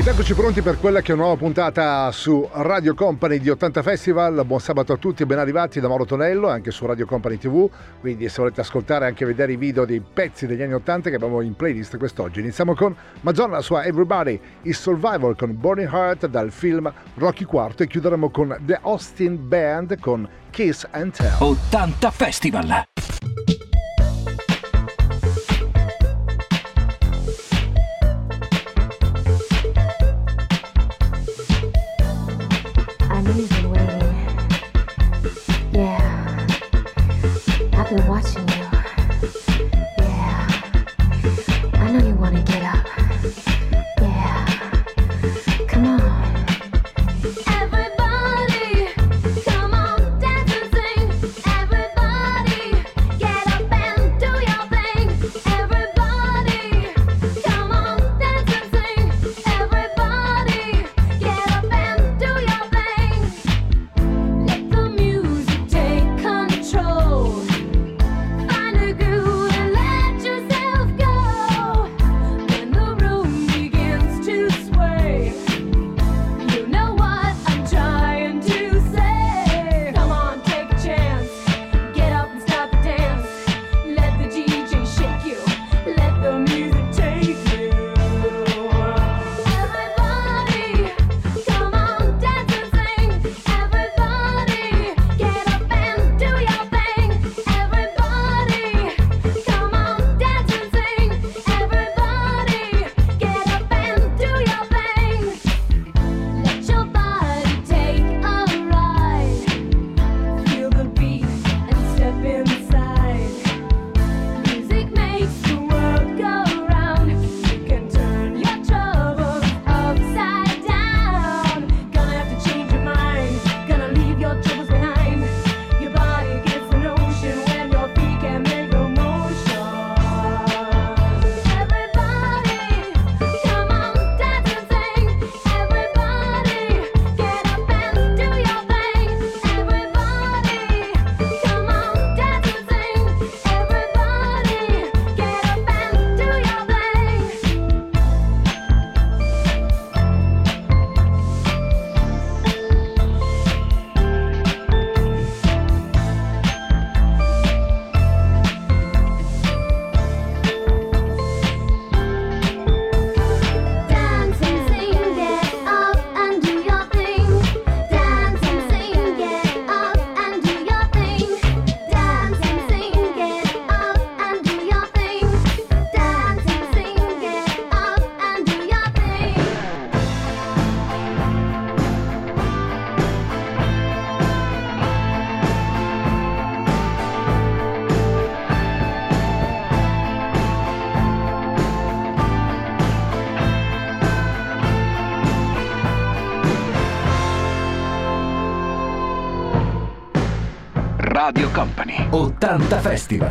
Ed eccoci pronti per quella che è una nuova puntata su Radio Company di 80 Festival. Buon sabato a tutti e ben arrivati da Mauro Tonello anche su Radio Company TV. Quindi se volete ascoltare e anche vedere i video dei pezzi degli anni 80 che abbiamo in playlist quest'oggi. Iniziamo con Madonna, la sua Everybody, il Survival con Burning Heart dal film Rocky IV e chiuderemo con The Austin Band con Kiss and Tell. 80 Festival! 80 Festival.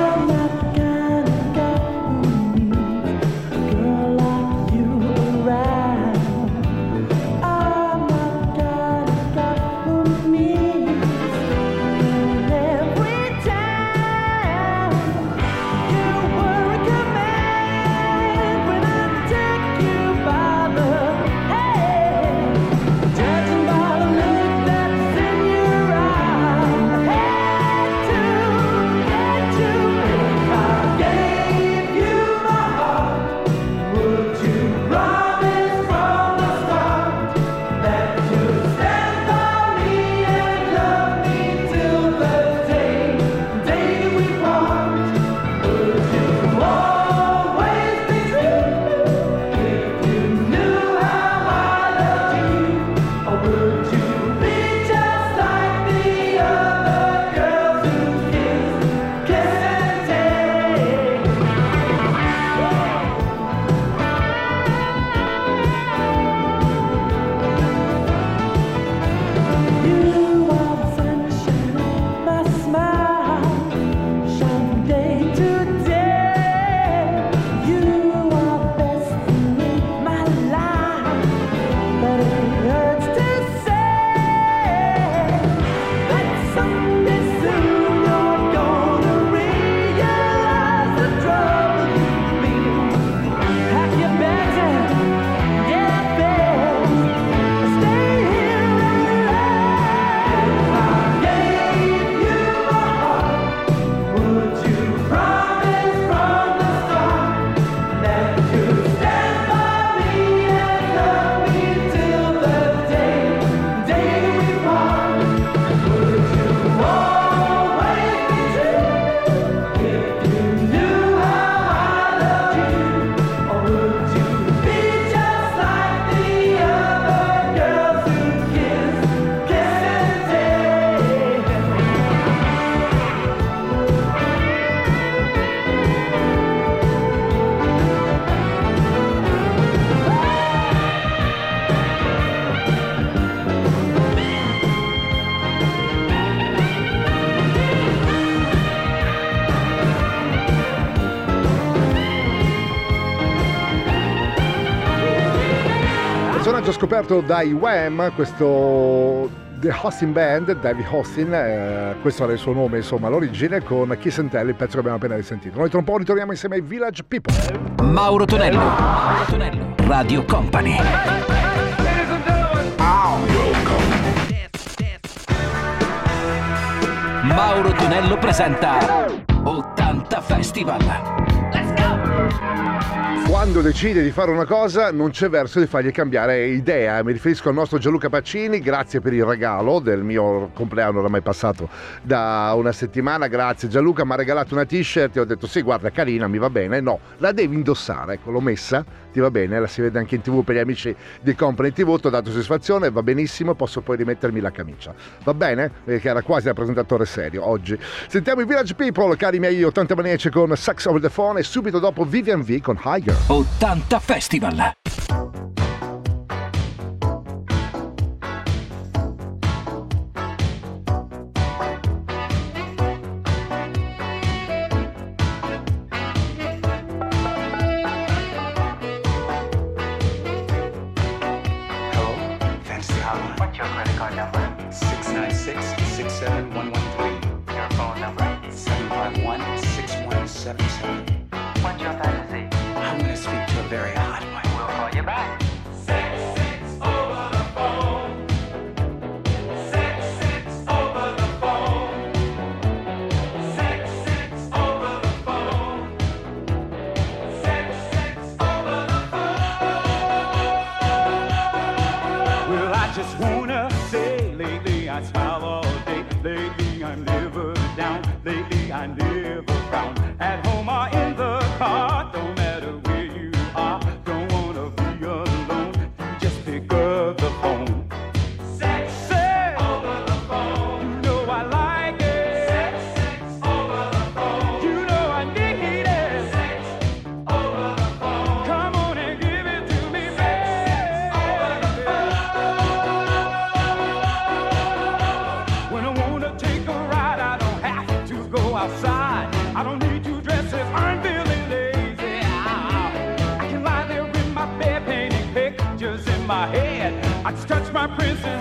Scoperto dai Wham, questo The Hosting Band, David Hostin, eh, questo era il suo nome, insomma, all'origine, con Kiss and Tell, il pezzo che abbiamo appena risentito. Noi tra un po' ritorniamo insieme ai Village People. Mauro Tonello. Mauro Tonello. Radio Company. Mauro Tonello presenta 80 Festival. Quando decide di fare una cosa non c'è verso di fargli cambiare idea. Mi riferisco al nostro Gianluca Pacini, grazie per il regalo del mio compleanno oramai passato da una settimana. Grazie Gianluca, mi ha regalato una t-shirt e ho detto sì guarda carina, mi va bene. No, la devi indossare, ecco l'ho messa, ti va bene, la si vede anche in tv per gli amici di Company TV, ti ho dato soddisfazione, va benissimo, posso poi rimettermi la camicia. Va bene? Perché era quasi da presentatore serio oggi. Sentiamo i Village People, cari miei 80 maniaci con Sax Over the Phone e subito dopo Vivian V con Higher. 80 Festival. What's your fantasy? I want to speak to a very my prison.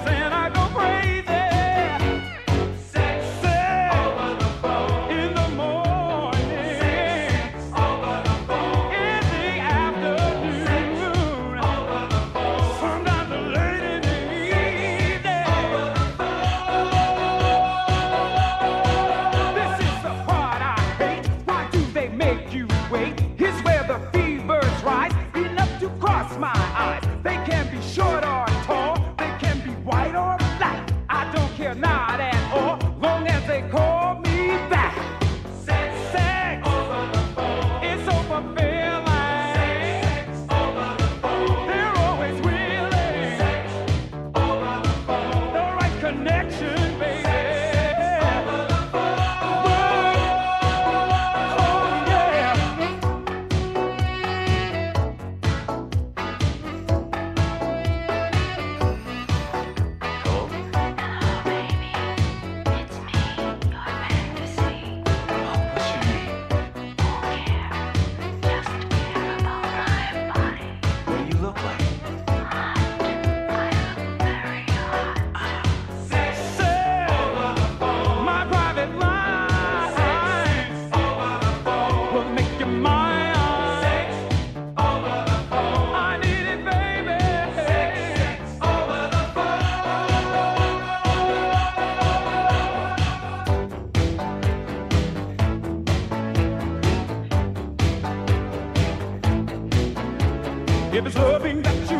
If it's loving that you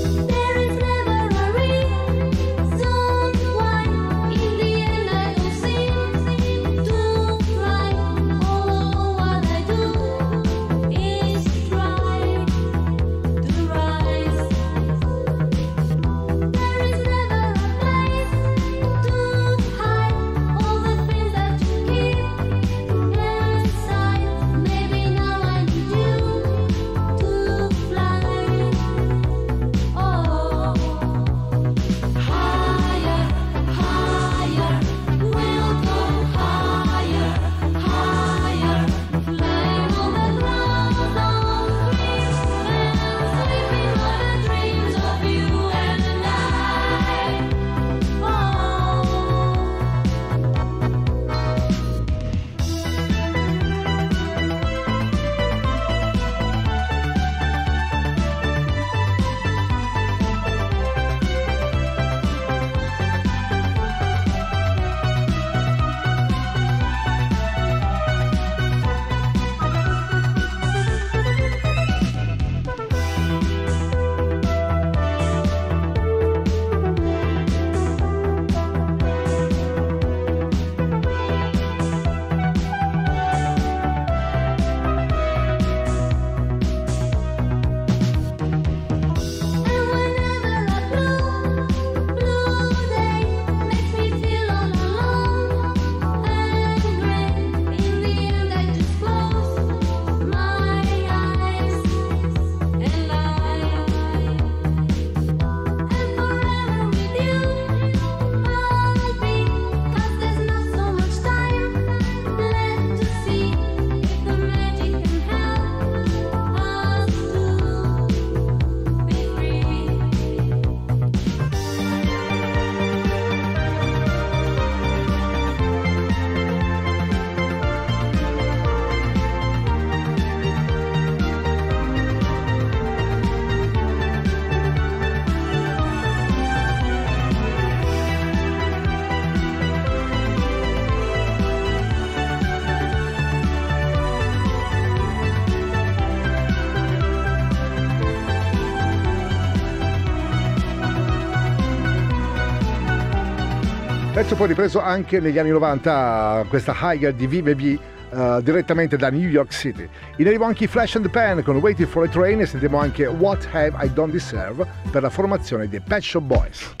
pezzo poi ripreso anche negli anni 90, questa Higher di VBB Uh, eh, direttamente da New York City. In arrivo anche i Flash and the Pan con Waiting for a Train e sentiamo anche What Have I Don't Deserve per la formazione dei Pet Shop Boys.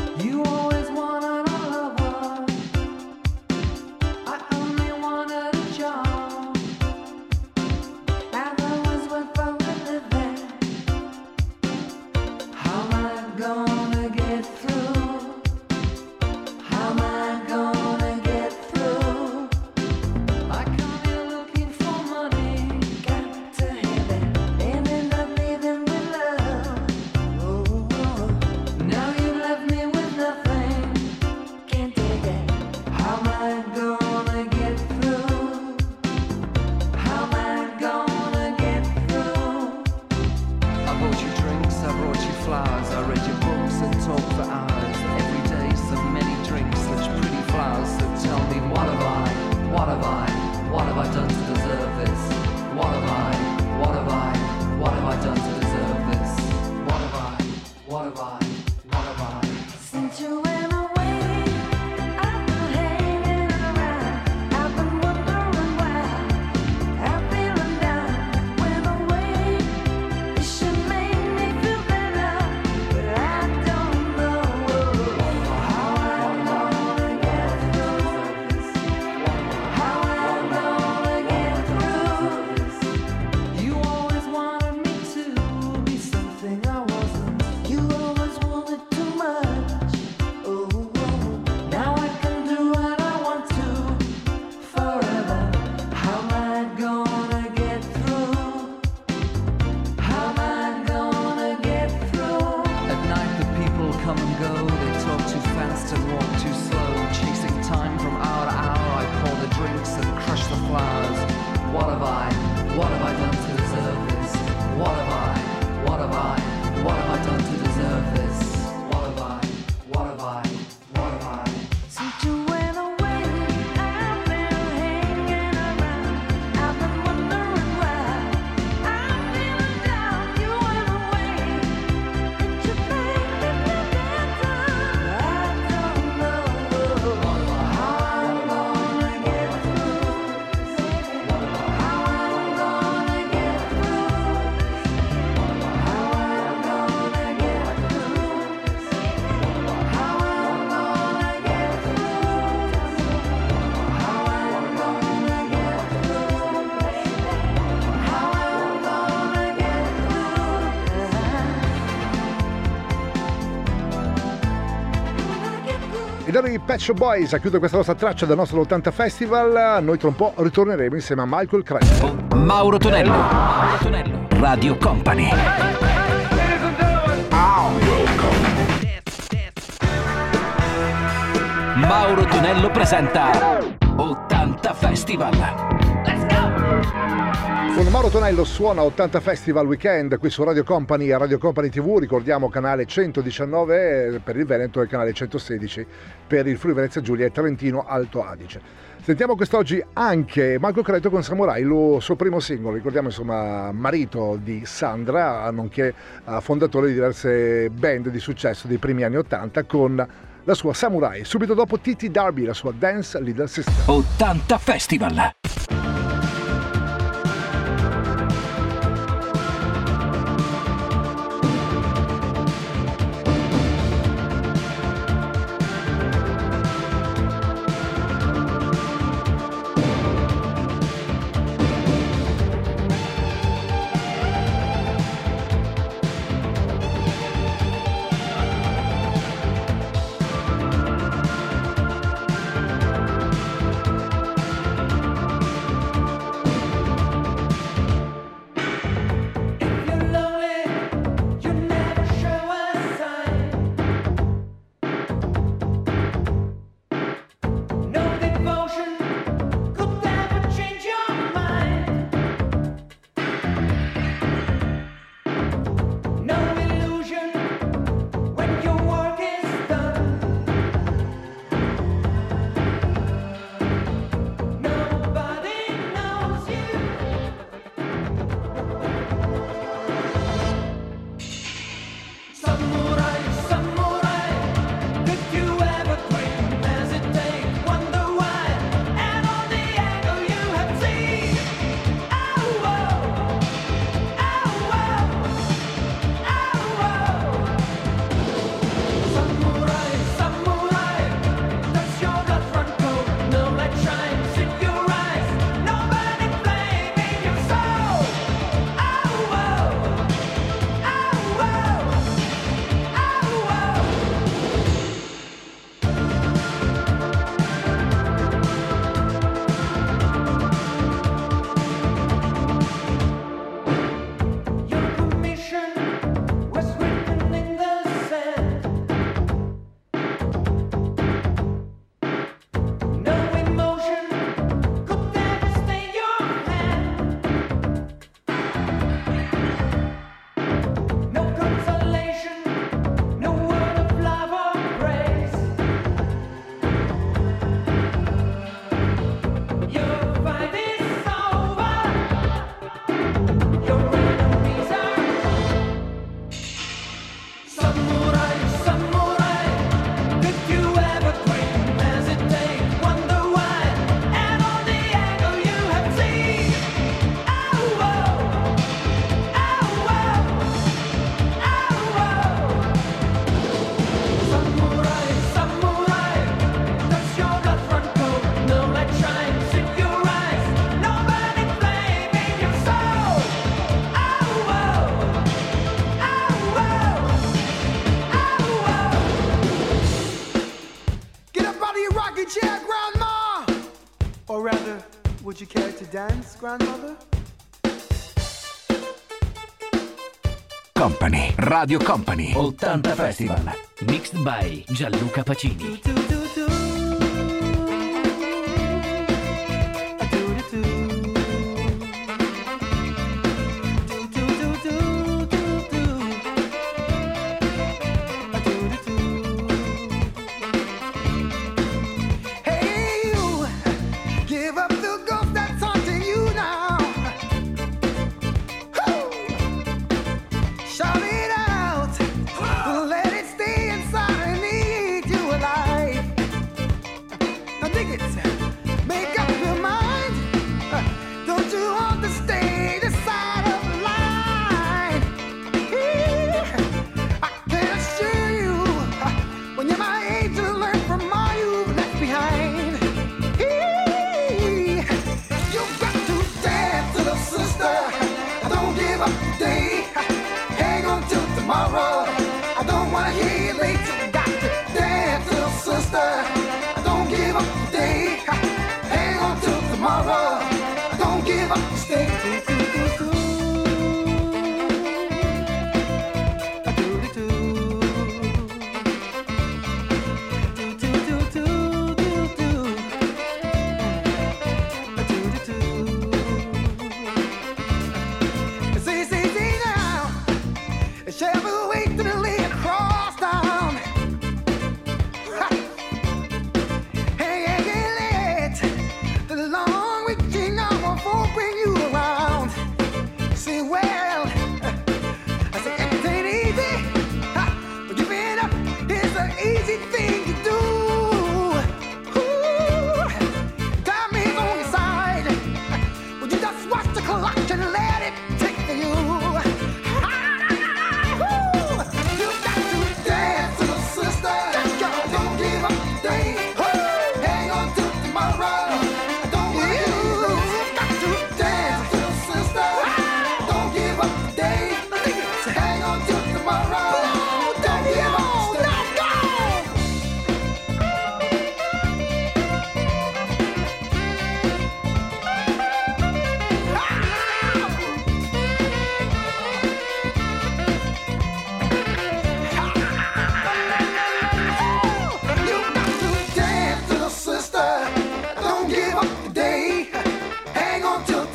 piacere di Patch Boys a chiudere questa nostra traccia del nostro 80 Festival. Noi tra un po' ritorneremo insieme a Michael Crespo. Mauro Tonello. Mauro Tonello. Radio Company. Mauro Tonello presenta 80 Festival. Mauro Tonello suona 80 Festival Weekend qui su Radio Company a Radio Company TV, ricordiamo canale 119 eh, per il Veneto e canale 116 per il Friuli Venezia Giulia e Trentino Alto Adige. Sentiamo quest'oggi anche Marco Creto con Samurai, il suo primo singolo, ricordiamo insomma marito di Sandra, nonché eh, fondatore di diverse band di successo dei primi anni 80 con la sua Samurai, subito dopo Titi Darby, la sua Dance Leader System. 80 Festival! Would you care to dance, grandmother? Company, Radio Company, 80 Festival, mixed by Gianluca Pacini.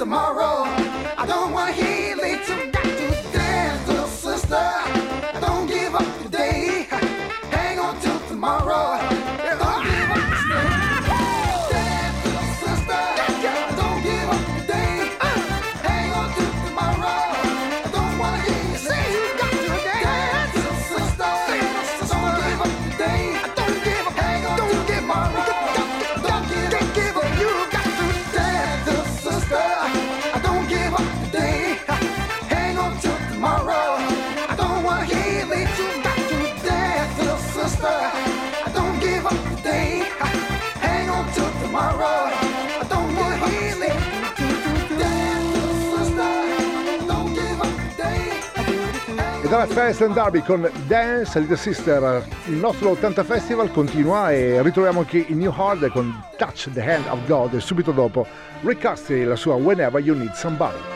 tomorrow. E dalla Fest and Derby con Dance Little Sister, il nostro 80 Festival continua e ritroviamo anche i New Hard con Touch the Hand of God e subito dopo Rick Astley la sua Whenever You Need Somebody.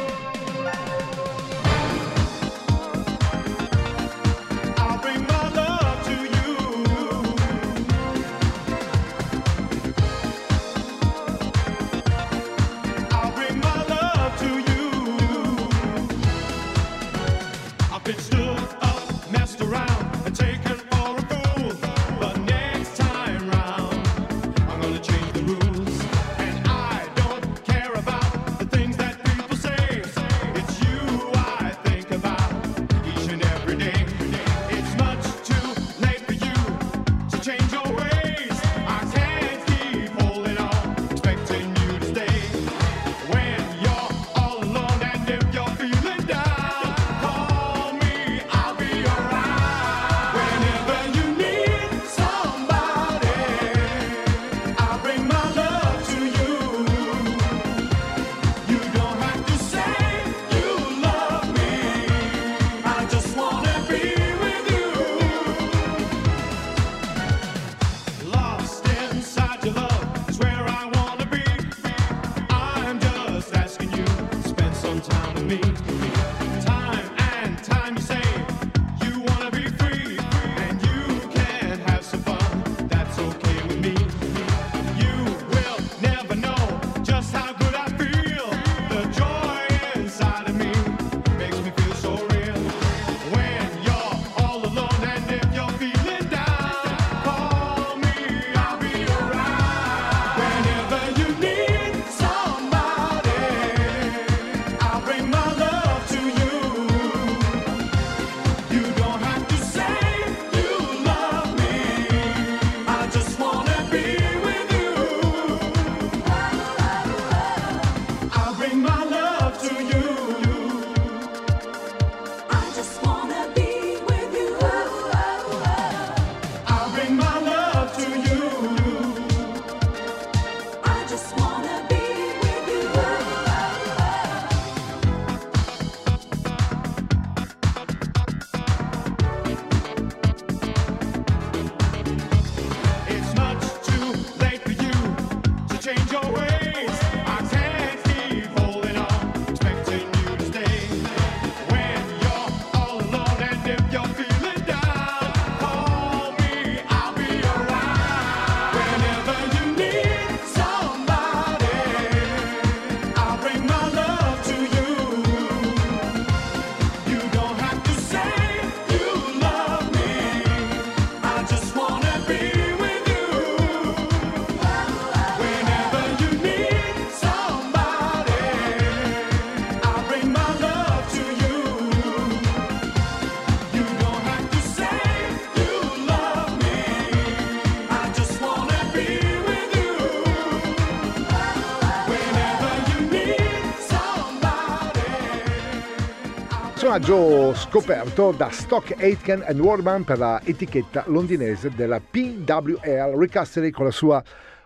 personaggio scoperto da Stock Aitken and Wardman per la etichetta londinese della PWL Recastry con la sua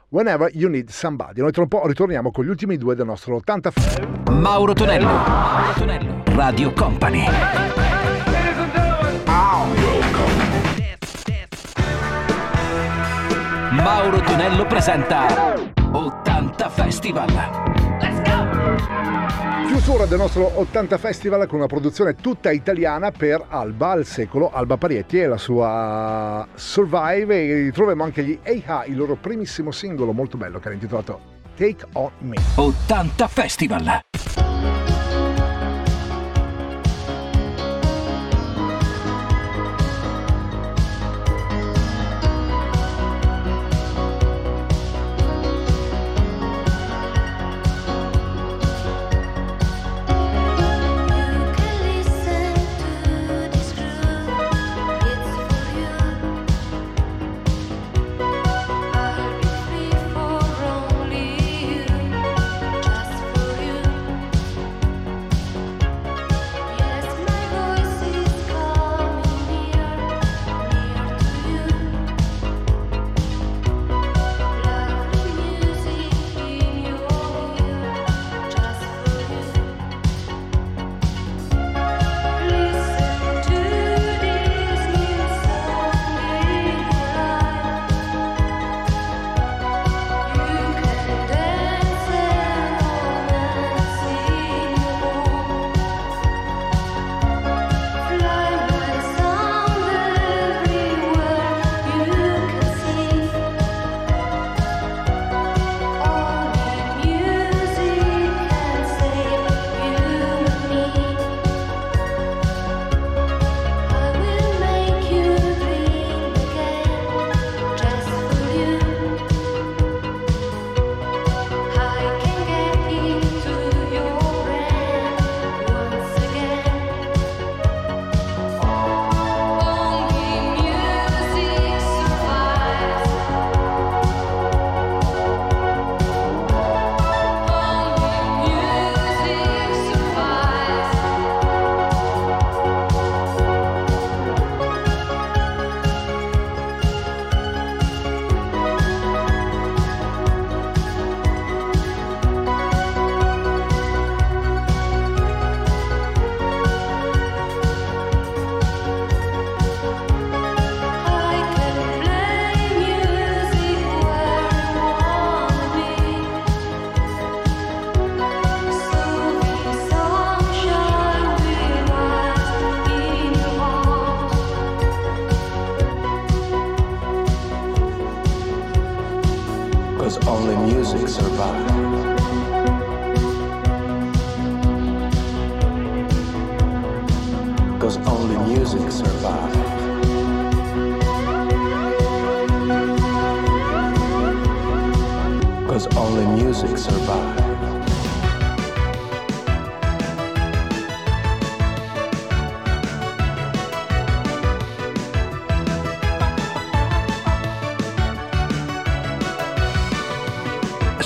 Whenever You Need Somebody. Noi tra un po' ritorniamo con gli ultimi due del nostro 80 f- Mauro Tonello, Mauro Tonello, Radio Company. Mauro Tonello presenta 80 Festival. Let's. Chiusura del nostro 80 Festival con una produzione tutta italiana per Alba al secolo, Alba Parietti e la sua Survive e ritroviamo anche gli Eiha, il loro primissimo singolo molto bello che era intitolato Take On Me. 80 Festival!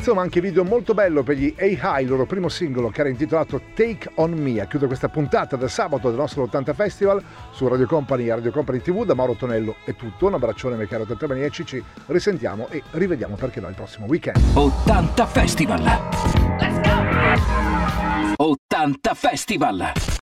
Me. Pezzo ma anche video molto bello per gli A-High, il loro primo singolo che era intitolato Take On Me. A chiudere questa puntata del sabato del nostro 80 Festival su Radio Company e Radio Company TV. Da Mauro Tonello è tutto. Un abbraccione miei cari 80 maniaci. Ci risentiamo e rivediamo perché no il prossimo weekend. 80 Festival. Let's go! 80 Festival.